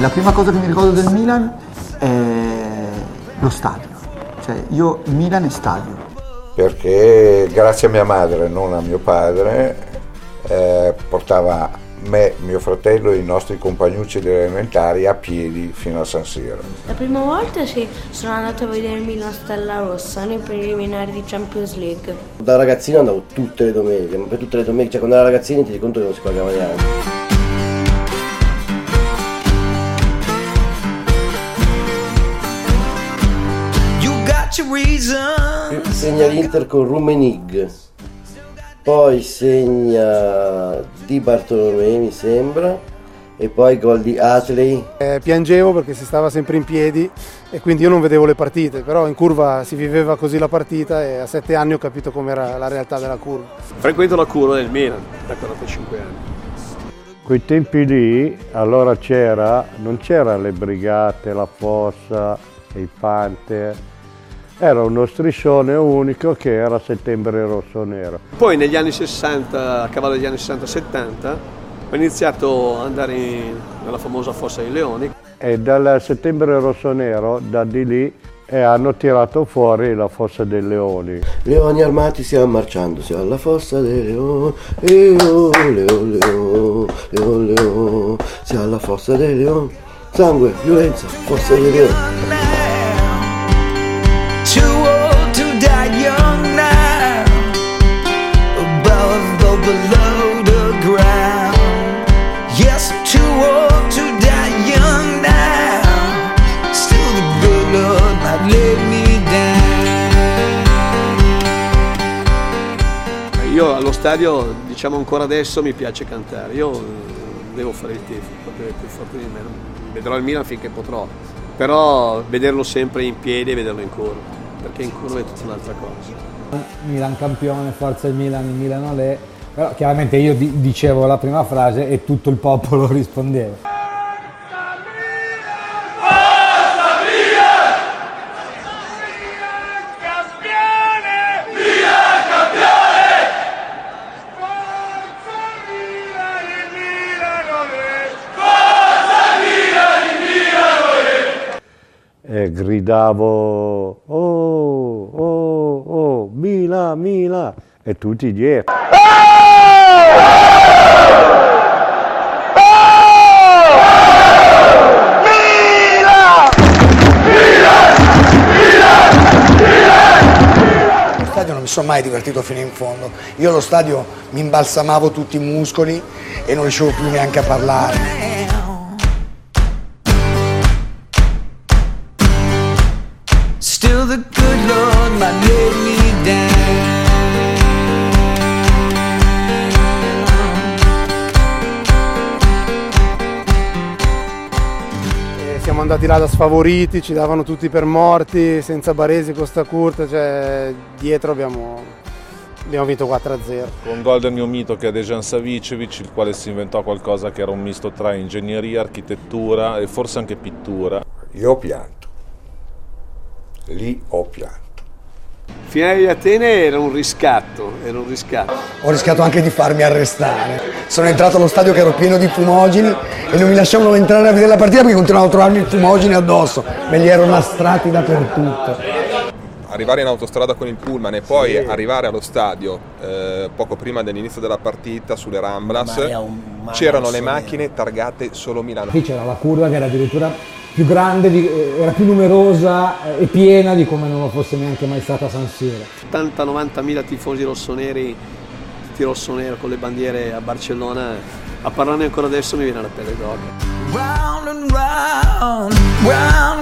La prima cosa che mi ricordo del Milan è lo stadio, cioè io Milan è stadio. Perché grazie a mia madre, non a mio padre, eh, portava me, mio fratello e i nostri compagnucci delle elementari a piedi fino a San Siro. La prima volta sì, sono andato a vedere il Milan Stella Rossa nei preliminari di Champions League. Da ragazzino andavo tutte le domeniche, ma per tutte le domeniche, cioè quando ero ragazzino ti rendi conto che non si pagava neanche. Segna l'Inter con Rumenig, poi segna Di Bartolomei mi sembra, e poi gol di Atley. Eh, piangevo perché si stava sempre in piedi e quindi io non vedevo le partite, però in curva si viveva così la partita e a sette anni ho capito com'era la realtà della curva. Frequento la curva del Milan da 45 anni. Quei tempi lì allora c'era, non c'era le brigate, la fossa, i Panther, era uno striscione unico che era settembre rosso-nero. Poi negli anni 60, a cavallo degli anni 60-70, ho iniziato ad andare in, nella famosa Fossa dei Leoni. E dal settembre rosso-nero, da di lì, e hanno tirato fuori la Fossa dei Leoni. Leoni armati stiamo marciando, siamo alla Fossa dei Leoni, leo, leo, leo, leo, leo, siamo alla Fossa dei Leoni, sangue, violenza, Fossa dei Leoni. Io allo stadio, diciamo ancora adesso, mi piace cantare. Io eh, devo fare il tifo, potete più forte di me. Vedrò il Milan finché potrò. Però vederlo sempre in piedi e vederlo in curva, perché in curva è tutta un'altra cosa. Milan campione, forza il Milan, il Milano l'è. Però chiaramente io di- dicevo la prima frase e tutto il popolo rispondeva. E gridavo, oh, oh, oh, Mila, Mila, e tutti dietro. Non mi sono mai divertito fino in fondo. Io allo stadio mi imbalsamavo tutti i muscoli e non riuscivo più neanche a parlare. Still the good Lord might let me down. E siamo andati là da sfavoriti, ci davano tutti per morti, senza Baresi, Costa Curta, cioè dietro abbiamo, abbiamo vinto 4-0. Con gol del mio mito che è Dejan Savicevic, il quale si inventò qualcosa che era un misto tra ingegneria, architettura e forse anche pittura. Io ho pianto, lì ho pianto. Finale di Atene era un riscatto, era un riscatto. Ho rischiato anche di farmi arrestare. Sono entrato allo stadio che ero pieno di fumogeni e non mi lasciavano entrare a vedere la partita perché continuavano a trovarmi i fumogeni addosso. Me li ero nastrati dappertutto. Arrivare in autostrada con il pullman e poi arrivare allo stadio eh, poco prima dell'inizio della partita sulle Ramblas, un c'erano le rosso macchine targate solo Milano. Qui c'era la curva che era addirittura più grande, di- eh, era più numerosa eh, e piena di come non lo fosse neanche mai stata San Siro. 80-90 mila tifosi rossoneri, tutti rossonero con le bandiere a Barcellona, a parlarne ancora adesso mi viene la pelle d'oca. Round and round, round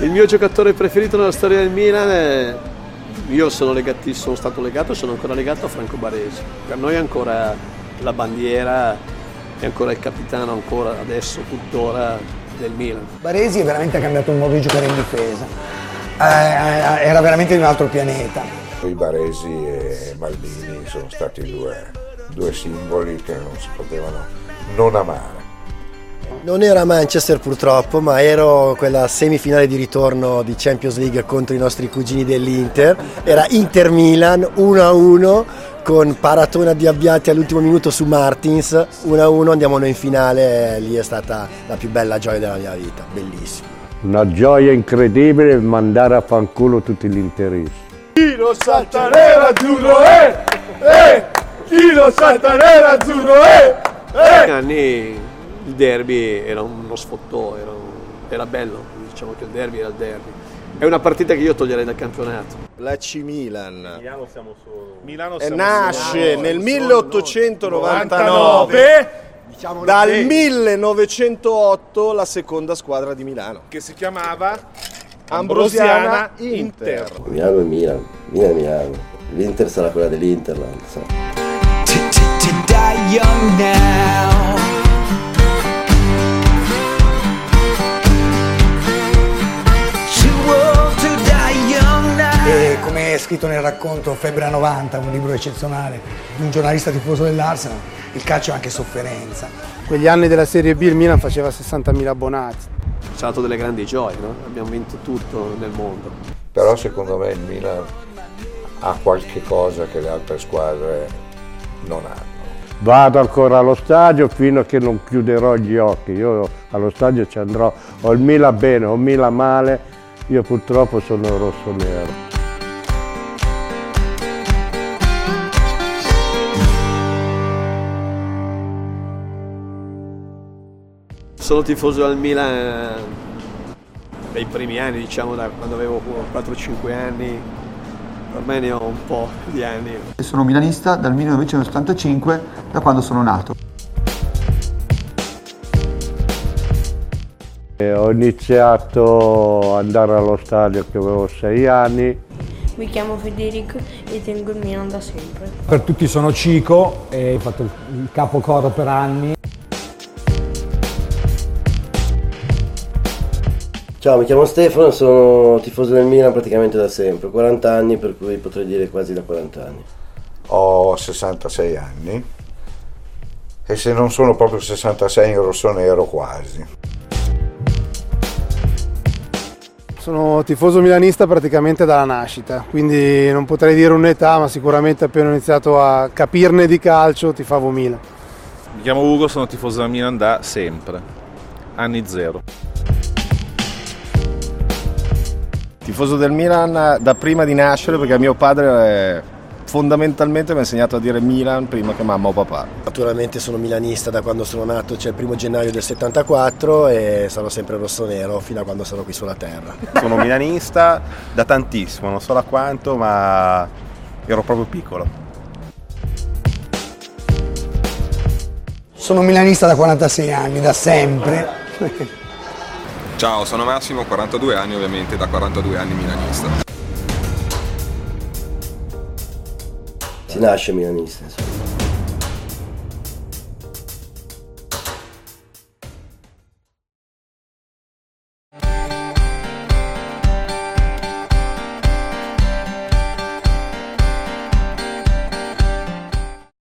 Il mio giocatore preferito nella storia del Milan è... Io sono, legati, sono stato legato e sono ancora legato a Franco Baresi. Per noi è ancora la bandiera, è ancora il capitano, ancora adesso, tuttora, del Milan. Baresi è veramente ha cambiato il modo di giocare in difesa. Eh, eh, era veramente di un altro pianeta. I Baresi e Maldini sono stati due, due simboli che non si potevano non amare. Non era a Manchester purtroppo, ma ero quella semifinale di ritorno di Champions League contro i nostri cugini dell'Inter. Era Inter-Milan 1-1 con Paratona di Abbiati all'ultimo minuto su Martins 1-1, andiamo noi in finale, lì è stata la più bella gioia della mia vita, bellissimo. Una gioia incredibile mandare a fanculo tutti gli interisti. Chi lo salta nero azzurro è! Eh! Chi lo salta nero azzurro è! negli anni il derby era uno sfottò, era, era bello, diciamo che il derby era il derby. È una partita che io toglierei dal campionato. La C Milan Milano siamo solo. Milano e siamo nasce solo. nel 1899 dal 1908 la seconda squadra di Milano Che si chiamava Ambrosiana Inter. Milano e Milan, Milan e Milano. L'Inter sarà quella dell'Interland. sa. Scritto nel racconto Febbre a 90, un libro eccezionale di un giornalista tifoso dell'Arsenal, il calcio è anche sofferenza. Quegli anni della Serie B il Milan faceva 60.000 abbonati. C'è stato delle grandi gioie, no? abbiamo vinto tutto nel mondo. Però secondo me il Milan ha qualche cosa che le altre squadre non hanno. Vado ancora allo stadio fino a che non chiuderò gli occhi. Io allo stadio ci andrò o il Milan bene o il Milan male. Io purtroppo sono rosso-nero. Sono tifoso del Milan dai primi anni, diciamo da quando avevo 4-5 anni, ormai ne ho un po' di anni. E sono milanista dal 1985, da quando sono nato. E ho iniziato ad andare allo stadio che avevo sei anni. Mi chiamo Federico e tengo il Milan da sempre. Per tutti sono Cico e ho fatto il il capocoro per anni. Ciao, mi chiamo Stefano, sono tifoso del Milan praticamente da sempre, 40 anni, per cui potrei dire quasi da 40 anni. Ho 66 anni e se non sono proprio 66 in rosso-nero quasi. Sono tifoso milanista praticamente dalla nascita, quindi non potrei dire un'età, ma sicuramente appena ho iniziato a capirne di calcio tifavo Milan. Mi chiamo Ugo, sono tifoso del Milan da sempre. Anni zero. Tifoso del Milan da prima di nascere perché mio padre eh, fondamentalmente mi ha insegnato a dire Milan prima che mamma o papà. Naturalmente sono milanista da quando sono nato, cioè il primo gennaio del 74 e sarò sempre rosso-nero fino a quando sarò qui sulla terra. Sono milanista da tantissimo, non so da quanto, ma ero proprio piccolo. Sono milanista da 46 anni, da sempre. Ciao, sono Massimo, 42 anni ovviamente, da 42 anni milanista. Si nasce milanista, insomma.